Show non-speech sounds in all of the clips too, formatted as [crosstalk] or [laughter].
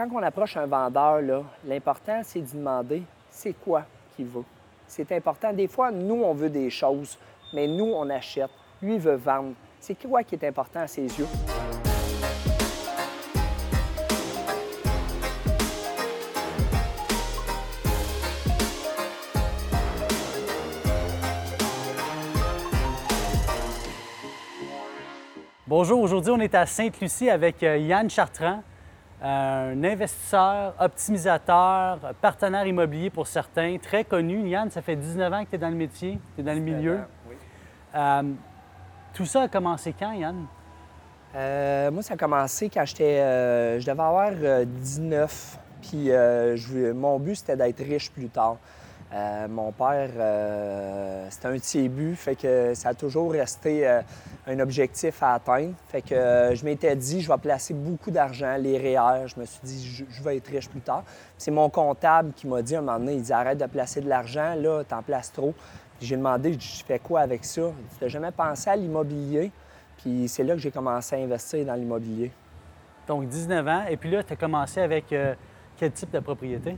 quand on approche un vendeur, l'important, c'est de demander c'est quoi qu'il veut. C'est important. Des fois, nous, on veut des choses, mais nous, on achète. Lui, veut vendre. C'est quoi qui est important à ses yeux? Bonjour, aujourd'hui on est à Sainte-Lucie avec euh, Yann Chartrand, un investisseur, optimisateur, partenaire immobilier pour certains, très connu. Yann, ça fait 19 ans que tu es dans le métier, tu es dans le milieu. Oui. Euh, tout ça a commencé quand, Yann? Euh, moi, ça a commencé quand j'étais. euh, je devais avoir euh, 19. Puis euh, je- mon but, c'était d'être riche plus tard. Euh, mon père, euh, c'était un de ses buts, fait que ça a toujours resté euh, un objectif à atteindre. Fait que je m'étais dit, je vais placer beaucoup d'argent, les REER. Je me suis dit, je, je vais être riche plus tard. C'est mon comptable qui m'a dit un moment donné, il dit, arrête de placer de l'argent, là, t'en places trop. J'ai demandé, je fais quoi avec ça? Dit, T'as jamais pensé à l'immobilier? Puis c'est là que j'ai commencé à investir dans l'immobilier. Donc 19 ans, et puis là, tu as commencé avec quel type de propriété?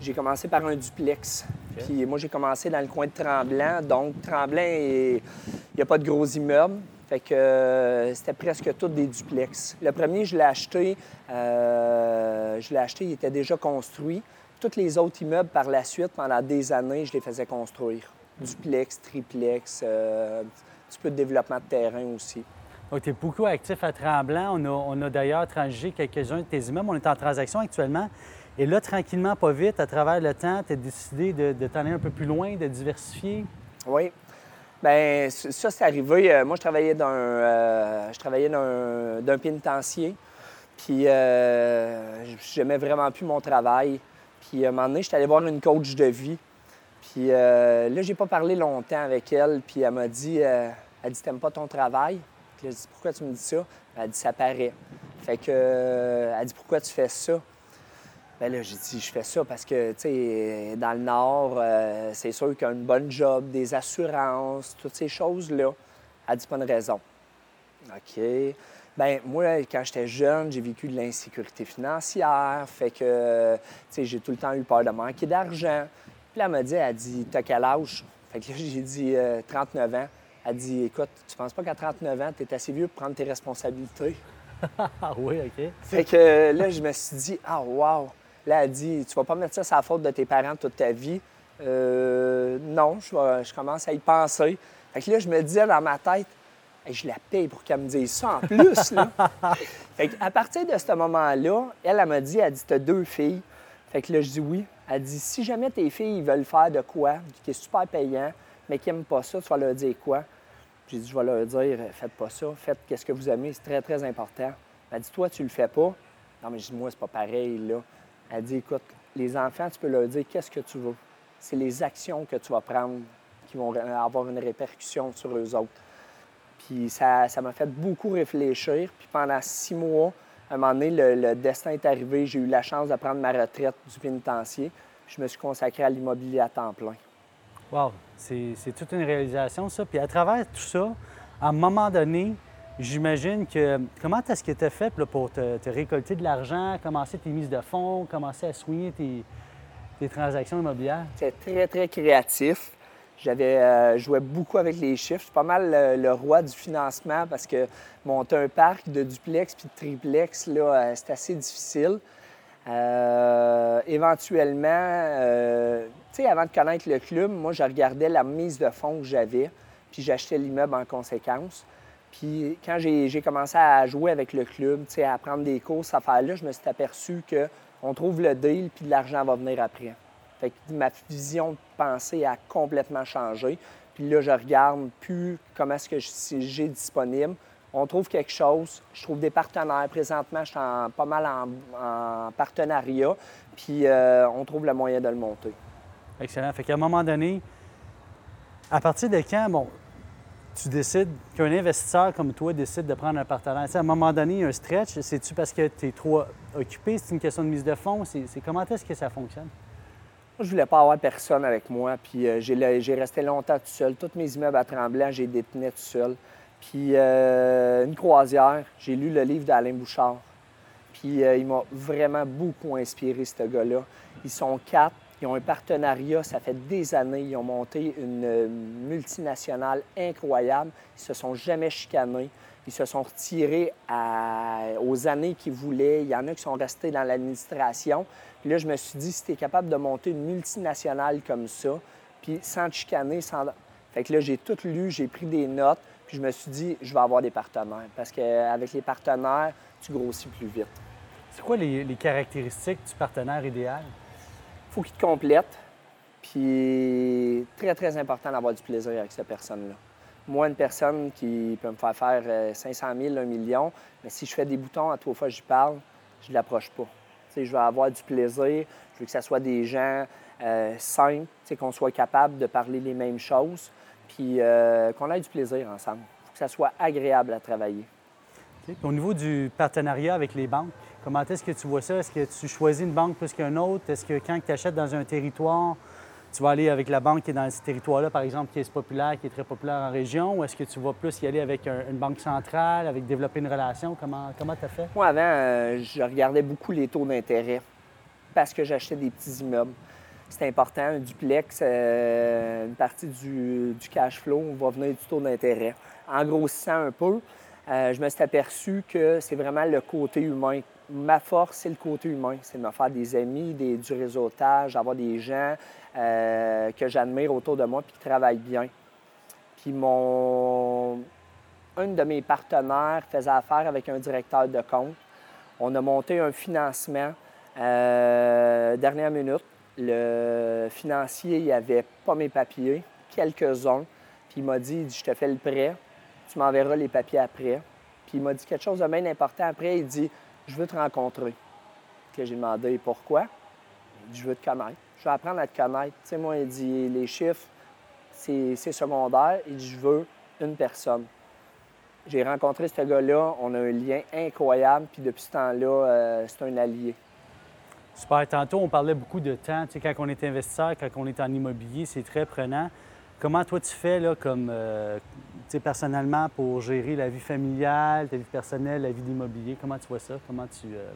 J'ai commencé par un duplex. Puis moi, j'ai commencé dans le coin de Tremblant. Donc, Tremblant, il n'y a pas de gros immeubles. Fait que euh, c'était presque tous des duplex. Le premier, je l'ai acheté, euh, je l'ai acheté, il était déjà construit. Tous les autres immeubles, par la suite, pendant des années, je les faisais construire. Duplex, triplex, euh, un petit peu de développement de terrain aussi. Donc tu es beaucoup actif à Tremblant. On a, on a d'ailleurs transgé quelques-uns de tes immeubles. On est en transaction actuellement. Et là, tranquillement, pas vite, à travers le temps, tu as décidé de, de t'en aller un peu plus loin, de diversifier? Oui. Bien, ça, c'est arrivé. euh, moi, je travaillais dans un, euh, travaillais d'un pénitencier. Puis, euh, j'aimais vraiment plus mon travail. Puis, à un moment donné, j'étais allé voir une coach de vie. Puis, euh, là, j'ai pas parlé longtemps avec elle. Puis, elle m'a dit, euh, elle dit, t'aimes pas ton travail? Puis, j'ai dit, pourquoi tu me dis ça? Elle dit, ça paraît. Fait que, euh, elle dit, pourquoi tu fais ça? Ben là, j'ai dit, je fais ça parce que, tu sais, dans le Nord, euh, c'est sûr qu'il y a une bonne job, des assurances, toutes ces choses-là. Elle dit pas une raison. OK. Ben moi, quand j'étais jeune, j'ai vécu de l'insécurité financière. Fait que, tu sais, j'ai tout le temps eu peur de manquer d'argent. Puis là, elle m'a dit, elle dit, t'as quel âge? Fait que là, j'ai dit, euh, 39 ans. Elle dit, écoute, tu penses pas qu'à 39 ans, t'es assez vieux pour prendre tes responsabilités? [laughs] Ah oui, OK. Fait que euh, là, je me suis dit, ah, wow! Là, elle dit, tu vas pas mettre ça sur la faute de tes parents toute ta vie. Euh, non, je, vais- je commence à y penser. Fait que là, je me disais dans ma tête, Hey, je la paye pour qu'elle me dise ça en plus. Là. [laughs] fait à partir de ce moment-là, elle, elle m'a dit, elle dit, t'as deux filles. Fait que là, je dis oui. Elle dit, si jamais tes filles veulent faire de quoi, qui est super payant, mais qui n'aiment pas ça, tu vas leur dire quoi? J'ai dit, je vais leur dire, faites pas ça, faites qu'est-ce que vous aimez, c'est très, très important. Elle dit, toi, tu le fais pas. Non, mais je dis, moi, c'est pas pareil, là. Elle dit, écoute, les enfants, tu peux leur dire qu'est-ce que tu veux. C'est les actions que tu vas prendre qui vont avoir une répercussion sur eux autres. Puis ça ça m'a fait beaucoup réfléchir. Puis pendant six mois, à un moment donné, le, le destin est arrivé. J'ai eu la chance de prendre ma retraite du pénitencier. Je me suis consacré à l'immobilier à temps plein. Wow, c'est c'est toute une réalisation, ça. Puis à travers tout ça, à un moment donné, j'imagine que. Comment est-ce que tu as fait pour te, te récolter de l'argent, commencer tes mises de fonds, commencer à soigner tes, transactions immobilières? C'était très, très créatif. J'avais euh, jouais beaucoup avec les chiffres. Je suis pas mal le, le roi du financement parce que monter un parc de duplex puis de triplex, là, euh, c'est assez difficile. Euh, éventuellement, euh, tu sais, avant de connaître le club, moi, je regardais la mise de fonds que j'avais, puis j'achetais l'immeuble en conséquence. Puis quand j'ai commencé à jouer avec le club, à prendre des courses, à faire là, je me suis aperçu qu'on trouve le deal, puis de l'argent va venir après. Fait que ma vision de pensée a complètement changé. Puis là, je regarde plus comment est-ce que j'ai disponible. On trouve quelque chose, je trouve des partenaires. Présentement, je suis en- pas mal en, en partenariat, puis euh, on trouve le moyen de le monter. Excellent. Fait qu'à un moment donné, à partir de quand, bon, tu décides qu'un investisseur comme toi décide de prendre un partenaire? Tu sais, à un moment donné, il y a un stretch, c'est-tu parce que tu es trop occupé? C'est une question de mise de fonds? C'est comment est-ce que ça fonctionne? Moi, je voulais pas avoir personne avec moi, puis euh, j'ai resté longtemps tout seul. Tous mes immeubles à Tremblant, j'ai détenais tout seul. Puis euh, une croisière, j'ai lu le livre d'Alain Bouchard. Puis euh, il m'a vraiment beaucoup inspiré, ce gars-là. Ils sont quatre. Ils ont un partenariat, ça fait des années. Ils ont monté une euh, multinationale incroyable. Ils se sont jamais chicanés. Ils se sont retirés aux années qu'ils voulaient. Il y en a qui sont restés dans l'administration. Puis là, je me suis dit, si tu es capable de monter une multinationale comme ça, puis sans te chicaner, sans... Fait que là, j'ai tout lu, j'ai pris des notes, puis je me suis dit, je vais avoir des partenaires. Parce qu'avec les partenaires, tu grossis plus vite. C'est quoi les, caractéristiques du partenaire idéal? Faut qu'il te complète. Puis, très, très important d'avoir du plaisir avec cette personne-là. Moi, une personne qui peut me faire faire 500 000, 1 million, mais si je fais des boutons à trois fois je parle, je ne l'approche pas. je veux avoir du plaisir, je veux que ce soit des gens euh, simples, qu'on soit capable de parler les mêmes choses, puis euh, qu'on ait du plaisir ensemble. Il faut que ça soit agréable à travailler. Au niveau du partenariat avec les banques, comment est-ce que tu vois ça? Est-ce que tu choisis une banque plus qu'une autre? Est-ce que quand tu achètes dans un territoire, tu vas aller avec la banque qui est dans ce territoire-là, par exemple, qui est populaire, qui est très populaire en région, ou est-ce que tu vas plus y aller avec une banque centrale, avec développer une relation? Comment tu as fait? Moi, avant, euh, je regardais beaucoup les taux d'intérêt parce que j'achetais des petits immeubles. C'est important, un duplex, euh, une partie du, cash flow va venir du taux d'intérêt. En grossissant un peu, euh, je me suis aperçu que c'est vraiment le côté humain. Ma force, c'est le côté humain. C'est de me faire des amis, du réseautage, avoir des gens euh, que j'admire autour de moi puis qui travaillent bien. Puis mon... un de mes partenaires faisait affaire avec un directeur de compte. On a monté un financement euh, dernière minute. Le financier, il avait pas mes papiers, quelques-uns. Puis il m'a dit, je te fais le prêt, tu m'enverras les papiers après. Puis il m'a dit quelque chose de bien important après. Il dit Je veux te rencontrer. Que j'ai demandé pourquoi. Je veux te connaître. Je veux apprendre à te connaître. Tu sais, moi, il dit Les chiffres, c'est secondaire. Il dit Je veux une personne. J'ai rencontré ce gars-là. On a un lien incroyable. Puis depuis ce temps-là, euh, c'est un allié. Super. Tantôt, on parlait beaucoup de temps. Tu sais, quand on est investisseur, quand on est en immobilier, c'est très prenant. Comment toi tu fais là, comme euh, personnellement pour gérer la vie familiale, ta vie personnelle, la vie d'immobilier? Comment tu vois ça? Comment tu euh,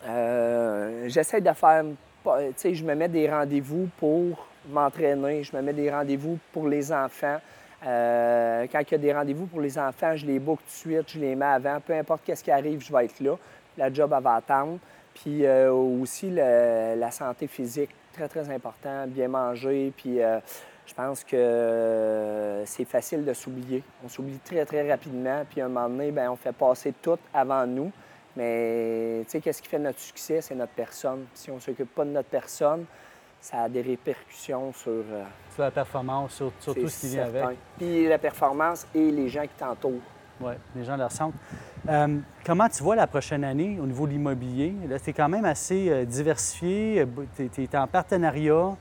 ça? Euh, j'essaie de faire. Je me mets des rendez-vous pour m'entraîner, je me mets des rendez-vous pour les enfants. quand il y a des rendez-vous pour les enfants, je les book tout de suite, je les mets avant. Peu importe qu'est-ce qui arrive, je vais être là. La job, elle va attendre. Puis aussi la santé physique, très, très important. Bien manger, puis je pense que euh, c'est facile de s'oublier. On s'oublie très, très rapidement, puis à un moment donné, bien, on fait passer tout avant nous. Mais tu sais, qu'est-ce qui fait notre succès? C'est notre personne. Si on ne s'occupe pas de notre personne, ça a des répercussions sur... Euh, sur la performance, sur, tout ce qui vient avec. Puis la performance et les gens qui t'entourent. Oui, les gens leur sentent. Euh, comment tu vois la prochaine année au niveau de l'immobilier? Là, c'est quand même assez diversifié. Tu es, en partenariat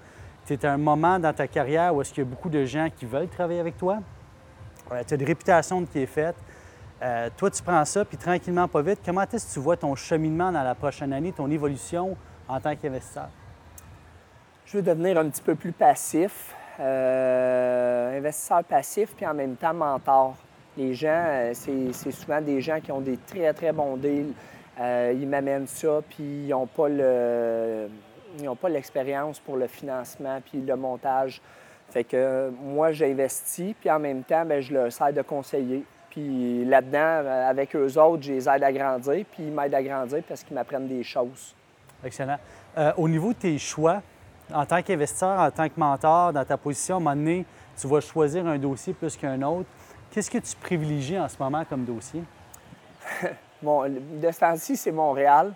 tu à un moment dans ta carrière où est-ce qu'il y a beaucoup de gens qui veulent travailler avec toi? tu as une réputation qui est faite. Euh, toi, tu prends ça, puis tranquillement, pas vite, comment est-ce que tu vois ton cheminement dans la prochaine année, ton évolution en tant qu'investisseur? Je veux devenir un petit peu plus passif, euh, investisseur passif, puis en même temps mentor. Les gens, euh, c'est souvent des gens qui ont des très, très bons deals. ils m'amènent ça, puis ils n'ont pas le ils n'ont pas l'expérience pour le financement puis le montage. Fait que moi, j'investis, puis en même temps, bien, je leur sers de conseiller. Puis là-dedans, euh, avec eux autres, je les aide à grandir, puis ils m'aident à grandir parce qu'ils m'apprennent des choses. Excellent. Euh, au niveau de tes choix, en tant qu'investisseur, en tant que mentor, dans ta position, à un moment donné, tu vas choisir un dossier plus qu'un autre. Qu'est-ce que tu privilégies en ce moment comme dossier? [laughs] bon, de ce temps-ci, c'est Montréal.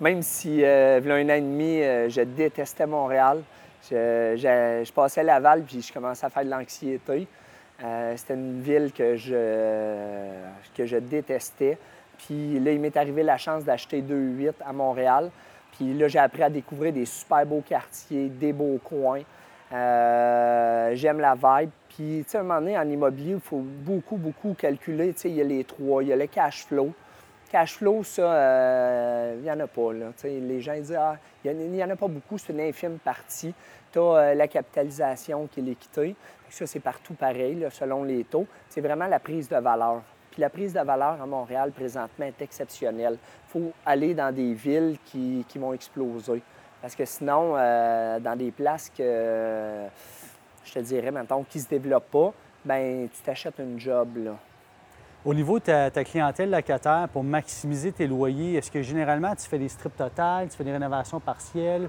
Même si, euh, il y a un an et demi, euh, je détestais Montréal. Je, passais Laval puis je commençais à faire de l'anxiété. Euh, c'était une ville que je, que je détestais. Puis là, il m'est arrivé la chance d'acheter 2-8 à Montréal. Puis là, j'ai appris à découvrir des super beaux quartiers, des beaux coins. J'aime la vibe. Puis, tu sais, à un moment donné, en immobilier, il faut beaucoup, beaucoup calculer. Tu sais, il y a les trois, il y a le cash flow. Cash flow, ça, il euh, n'y en a pas. Les gens disent Ah, il n'y en, a pas beaucoup, c'est une infime partie. Tu as euh, la capitalisation qui est l'équité. Ça, c'est partout pareil, selon les taux. C'est vraiment la prise de valeur. Puis la prise de valeur à Montréal présentement est exceptionnelle. Il faut aller dans des villes qui, qui vont exploser. Parce que sinon, euh, dans des places que, je te dirais, maintenant, qui ne se développent pas, ben tu t'achètes une job. Là. Au niveau de ta, ta, clientèle locataire, pour maximiser tes loyers, est-ce que généralement tu fais des strips totales, tu fais des rénovations partielles?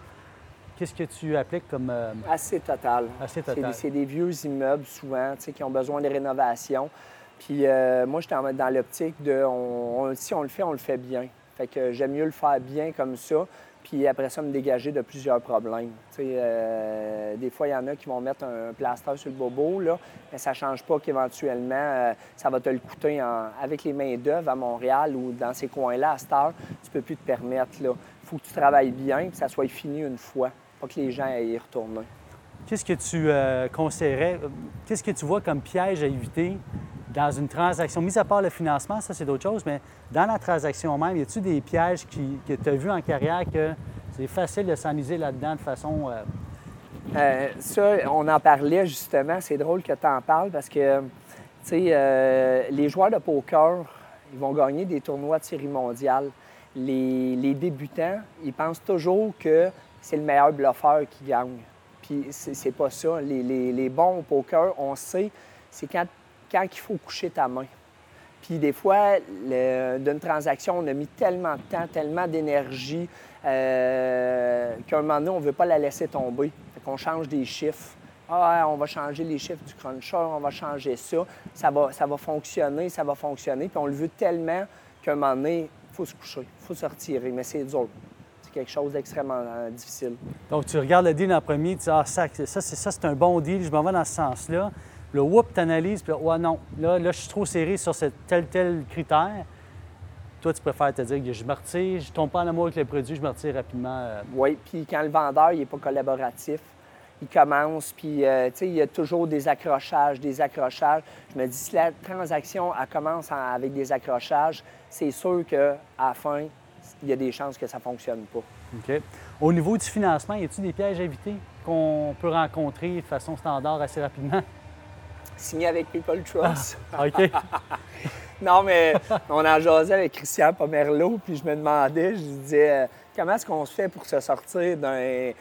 Qu'est-ce que tu appliques comme. Euh... Assez total. Assez total? C'est des, des, vieux immeubles souvent qui ont besoin de rénovation. Puis euh, moi, j'étais dans l'optique de on, on, si on le fait, on le fait bien. Fait que j'aime mieux le faire bien comme ça puis après ça, me dégager de plusieurs problèmes. Euh, des fois, il y en a qui vont mettre un plaster sur le bobo, là, mais ça ne change pas qu'éventuellement, euh, ça va te le coûter avec les mains d'œuvre à Montréal ou dans ces coins-là, à cette heure, tu ne peux plus te permettre. Il faut que tu travailles bien et que ça soit fini une fois, pas que les gens aient y retourner. Qu'est-ce que tu euh, conseillerais, qu'est-ce que tu vois comme piège à éviter dans une transaction, mis à part le financement, ça c'est d'autres choses, mais dans la transaction même, y a-t-il des pièges qui, que tu as vus en carrière que c'est facile de s'enliser là-dedans de façon. Euh... Euh, ça, on en parlait justement. C'est drôle que tu en parles parce que, tu sais, euh, les joueurs de poker, ils vont gagner des tournois de série mondiale. Les, débutants, ils pensent toujours que c'est le meilleur bluffeur qui gagne. Puis c'est pas ça. Les, les, les bons au poker, on sait, c'est quand quand il faut coucher ta main. Puis des fois, d'une transaction, on a mis tellement de temps, tellement d'énergie euh, qu'à un moment donné, on ne veut pas la laisser tomber. Fait qu'on change des chiffres. Ah, on va changer les chiffres du cruncher, on va changer ça. Ça va, ça va fonctionner, ça va fonctionner. Puis on le veut tellement qu'à un moment donné, il faut se coucher, il faut se retirer. Mais c'est dur. C'est quelque chose d'extrêmement euh, difficile. Donc, tu regardes le deal en premier, tu dis Ah, ça, ça c'est un bon deal, je m'en vais dans ce sens-là. Le whoop, tu analyses, puis ouais, non, là, là, je suis trop serré sur ce tel, tel critère. Toi, tu préfères te dire que je me retire, je tombe pas en amour avec le produit, je me retire rapidement. Euh... Oui, puis quand le vendeur, il n'est pas collaboratif, il commence, puis, euh, tu sais, il y a toujours des accrochages, des accrochages. Je me dis, si la transaction, elle commence en, avec des accrochages, c'est sûr qu'à la fin, il y a des chances que ça ne fonctionne pas. OK. Au niveau du financement, y a-t-il des pièges à éviter qu'on peut rencontrer de façon standard assez rapidement? Signé avec People Trust. Ah, OK. [laughs] non, mais on en jasait avec Christian Pomerleau, puis je me demandais, je disais, euh, comment est-ce qu'on se fait pour se sortir d'un,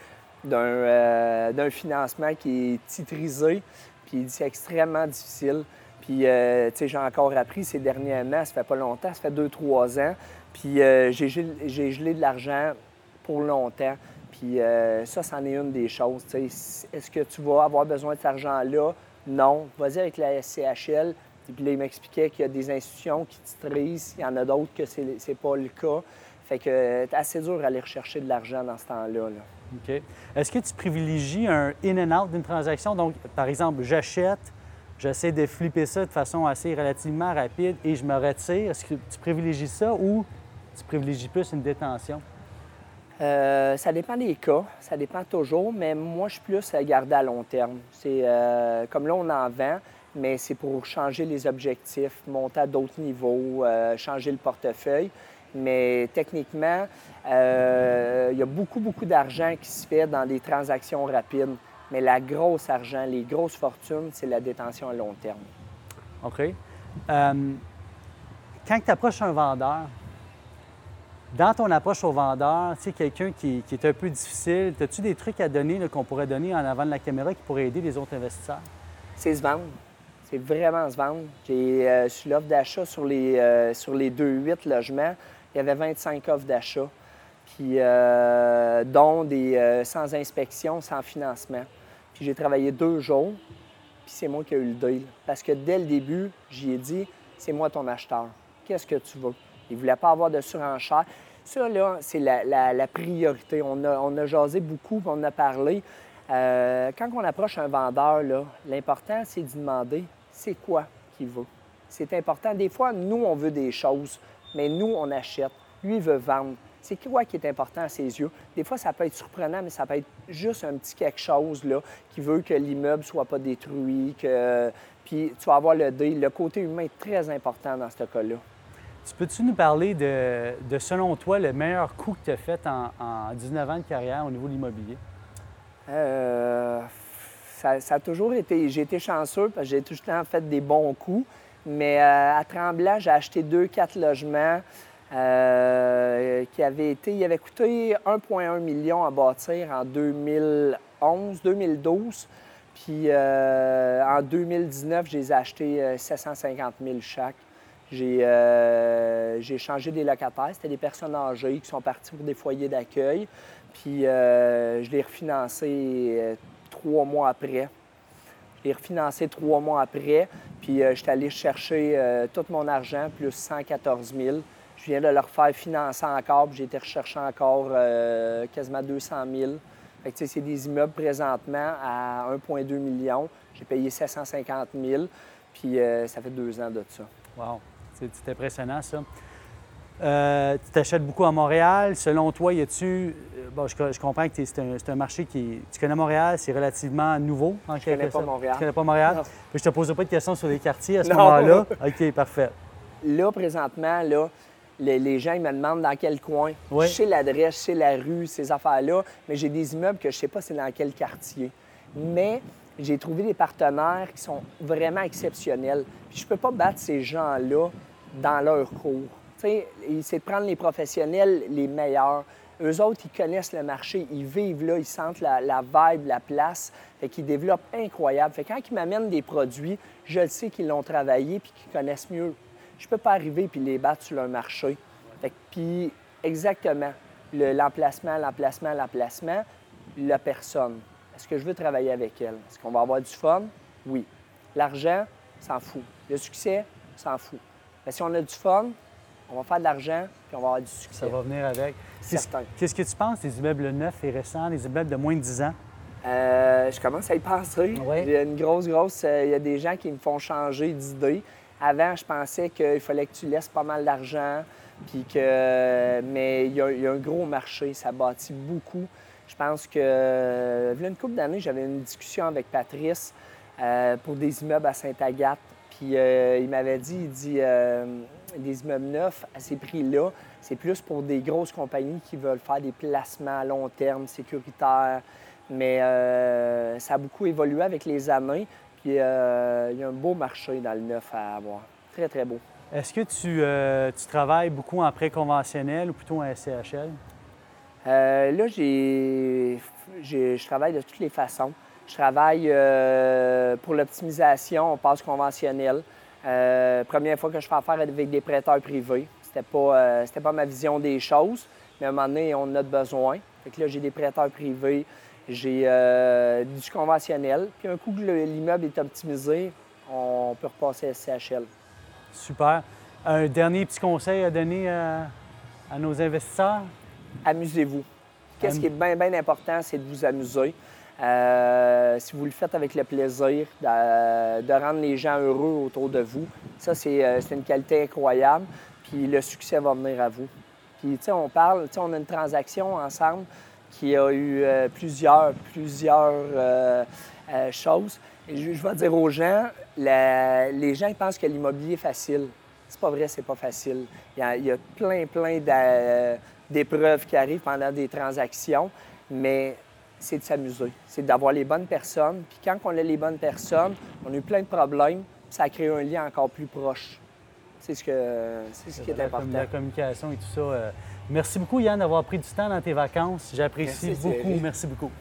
d'un, euh, financement qui est titrisé? Puis il dit, c'est extrêmement difficile. Puis, euh, tu sais, j'ai encore appris ces dernièrement, ça fait pas longtemps, ça fait deux, trois ans. Puis j'ai, j'ai gelé de l'argent pour longtemps. Puis ça, c'en est une des choses. Est-ce que tu vas avoir besoin de cet argent-là? Non. Vas-y avec la SCHL. Puis là, il m'expliquait qu'il y a des institutions qui titrisent, il y en a d'autres que c'est n'est pas le cas. Fait que c'est assez dur d'aller rechercher de l'argent dans ce temps-là. OK. Est-ce que tu privilégies un in and out d'une transaction? Donc, par exemple, j'achète, j'essaie de flipper ça de façon assez relativement rapide et je me retire. Est-ce que tu privilégies ça ou tu privilégies plus une détention? Euh, ça dépend des cas, ça dépend toujours, mais moi, je suis plus à garder à long terme. C'est euh, comme là, on en vend, mais c'est pour changer les objectifs, monter à d'autres niveaux, euh, changer le portefeuille. Mais techniquement, il y a beaucoup, beaucoup d'argent qui se fait dans des transactions rapides. Mais la grosse argent, les grosses fortunes, c'est la détention à long terme. OK. quand tu approches un vendeur, dans ton approche au vendeur, tu sais, quelqu'un qui, est un peu difficile, as-tu des trucs à donner qu'on pourrait donner en avant de la caméra qui pourrait aider les autres investisseurs? C'est se vendre. C'est vraiment se vendre. J'ai, euh, l'offre d'achat sur les, euh, sur les 2-8 logements, il y avait 25 offres d'achat, euh, dont des sans inspection, sans financement. Puis j'ai travaillé deux jours, puis c'est moi qui ai eu le deal. Parce que dès le début, j'y ai dit, c'est moi ton acheteur. Qu'est-ce que tu veux? Il ne voulait pas avoir de surenchère. Ça, là, c'est la, priorité. On a, on a jasé beaucoup, on a parlé. Euh, quand on approche un vendeur, l'important, c'est de demander c'est quoi qu'il veut? C'est important. Des fois, nous, on veut des choses, mais nous, on achète. Lui, il veut vendre. C'est quoi qui est important à ses yeux? Des fois, ça peut être surprenant, mais ça peut être juste un petit quelque chose là, qui veut que l'immeuble ne soit pas détruit, que... puis tu vas avoir le dé. Le côté humain est très important dans ce cas-là. Tu peux-tu nous parler de, selon toi, le meilleur coup que tu as fait en, 19 ans de carrière au niveau de l'immobilier? Euh, ça, a toujours été. J'ai été chanceux parce que j'ai tout le temps fait des bons coups, Mais euh, à Tremblant, j'ai acheté deux, quatre logements euh, qui avaient été. Ils avaient coûté 1,1 million à bâtir en 2011, 2012. Puis en 2019, je les ai achetés 750 000 chaque. J'ai changé des locataires. C'était des personnes âgées qui sont parties pour des foyers d'accueil. Puis je l'ai refinancé trois mois après. Je l'ai refinancé trois mois après. Puis euh, je suis allé chercher euh, tout mon argent, plus 114 000. Je viens de leur faire financer encore, puis j'ai été rechercher encore euh, quasiment 200 000. Fait que, c'est des immeubles présentement à 1,2 million. J'ai payé 750 000, puis ça fait deux ans de ça. Wow! C'est impressionnant, ça. Euh, tu t'achètes beaucoup à Montréal. Selon toi, y a-tu. Euh, bon, je, comprends que c'est un, marché qui. Tu connais Montréal, c'est relativement nouveau en Je connais pas Montréal. Tu connais pas Montréal? Je te poserai pas de questions sur les quartiers à ce moment-là. OK, parfait. Là, présentement, là, les, gens ils me demandent dans quel coin. Je sais l'adresse, je sais la rue, ces affaires-là, mais j'ai des immeubles que je sais pas c'est dans quel quartier. Mais j'ai trouvé des partenaires qui sont vraiment exceptionnels. Puis je peux pas battre ces gens-là dans leur cours c'est de prendre les professionnels les meilleurs. Eux autres, ils connaissent le marché, ils vivent là, ils sentent la, vibe, la place, fait qu'ils développent incroyable. Fait quand ils m'amènent des produits, je le sais qu'ils l'ont travaillé puis qu'ils connaissent mieux. Je peux pas arriver puis les battre sur leur marché. Fait puis exactement, l'emplacement, l'emplacement, l'emplacement, la personne. Est-ce que je veux travailler avec elle? Est-ce qu'on va avoir du fun? Oui. L'argent, s'en fout. Le succès, s'en fout. Mais si on a du fun, on va faire de l'argent, puis on va avoir du succès. Ça va venir avec. Qu'est-ce que tu penses des immeubles neufs et récents, des immeubles de moins de 10 ans? Euh, je commence à y penser. Il y a une grosse, grosse. Euh, il y a des gens qui me font changer d'idée. Avant, je pensais qu'il fallait que tu laisses pas mal d'argent, puis que. Mais il y, a, un gros marché, ça bâtit beaucoup. Je pense que. Il y a une couple d'années, j'avais une discussion avec Patrice euh, pour des immeubles à Sainte-Agathe. Puis il m'avait dit, il dit, des immeubles neufs à ces prix-là, c'est plus pour des grosses compagnies qui veulent faire des placements à long terme, sécuritaires. Mais euh, ça a beaucoup évolué avec les années. Puis euh, il y a un beau marché dans le neuf à avoir. Très, très beau. Est-ce que tu, euh, tu, travailles beaucoup en prêt conventionnel ou plutôt en SCHL? là, j'ai, je travaille de toutes les façons. Je travaille pour l'optimisation, on passe conventionnel. Euh, première fois que je fais affaire avec des prêteurs privés. C'était pas, euh, pas ma vision des choses, mais à un moment donné, on a besoin. Fait que là, j'ai des prêteurs privés, j'ai euh, du conventionnel. Puis un coup que l'immeuble est optimisé, on peut repasser à SCHL. Super. Un dernier petit conseil à donner à, nos investisseurs? Amusez-vous. Qu'est-ce qui est bien, bien important, c'est de vous amuser. Euh, si vous le faites avec le plaisir de, rendre les gens heureux autour de vous, ça, euh, c'est une qualité incroyable. Puis le succès va venir à vous. Puis, tu sais, on parle, tu sais, on a une transaction ensemble qui a eu euh, plusieurs, plusieurs choses. Je, vais dire aux gens, les gens pensent que l'immobilier est facile. C'est pas vrai, c'est pas facile. Il y a plein, plein d'épreuves qui arrivent pendant des transactions, mais c'est de s'amuser, c'est d'avoir les bonnes personnes. Puis quand on a les bonnes personnes, on a eu plein de problèmes, ça crée un lien encore plus proche. C'est ce, que, c'est ce qui est important. La communication et tout ça. Euh, merci beaucoup, Yann, d'avoir pris du temps dans tes vacances. J'apprécie beaucoup. Merci beaucoup.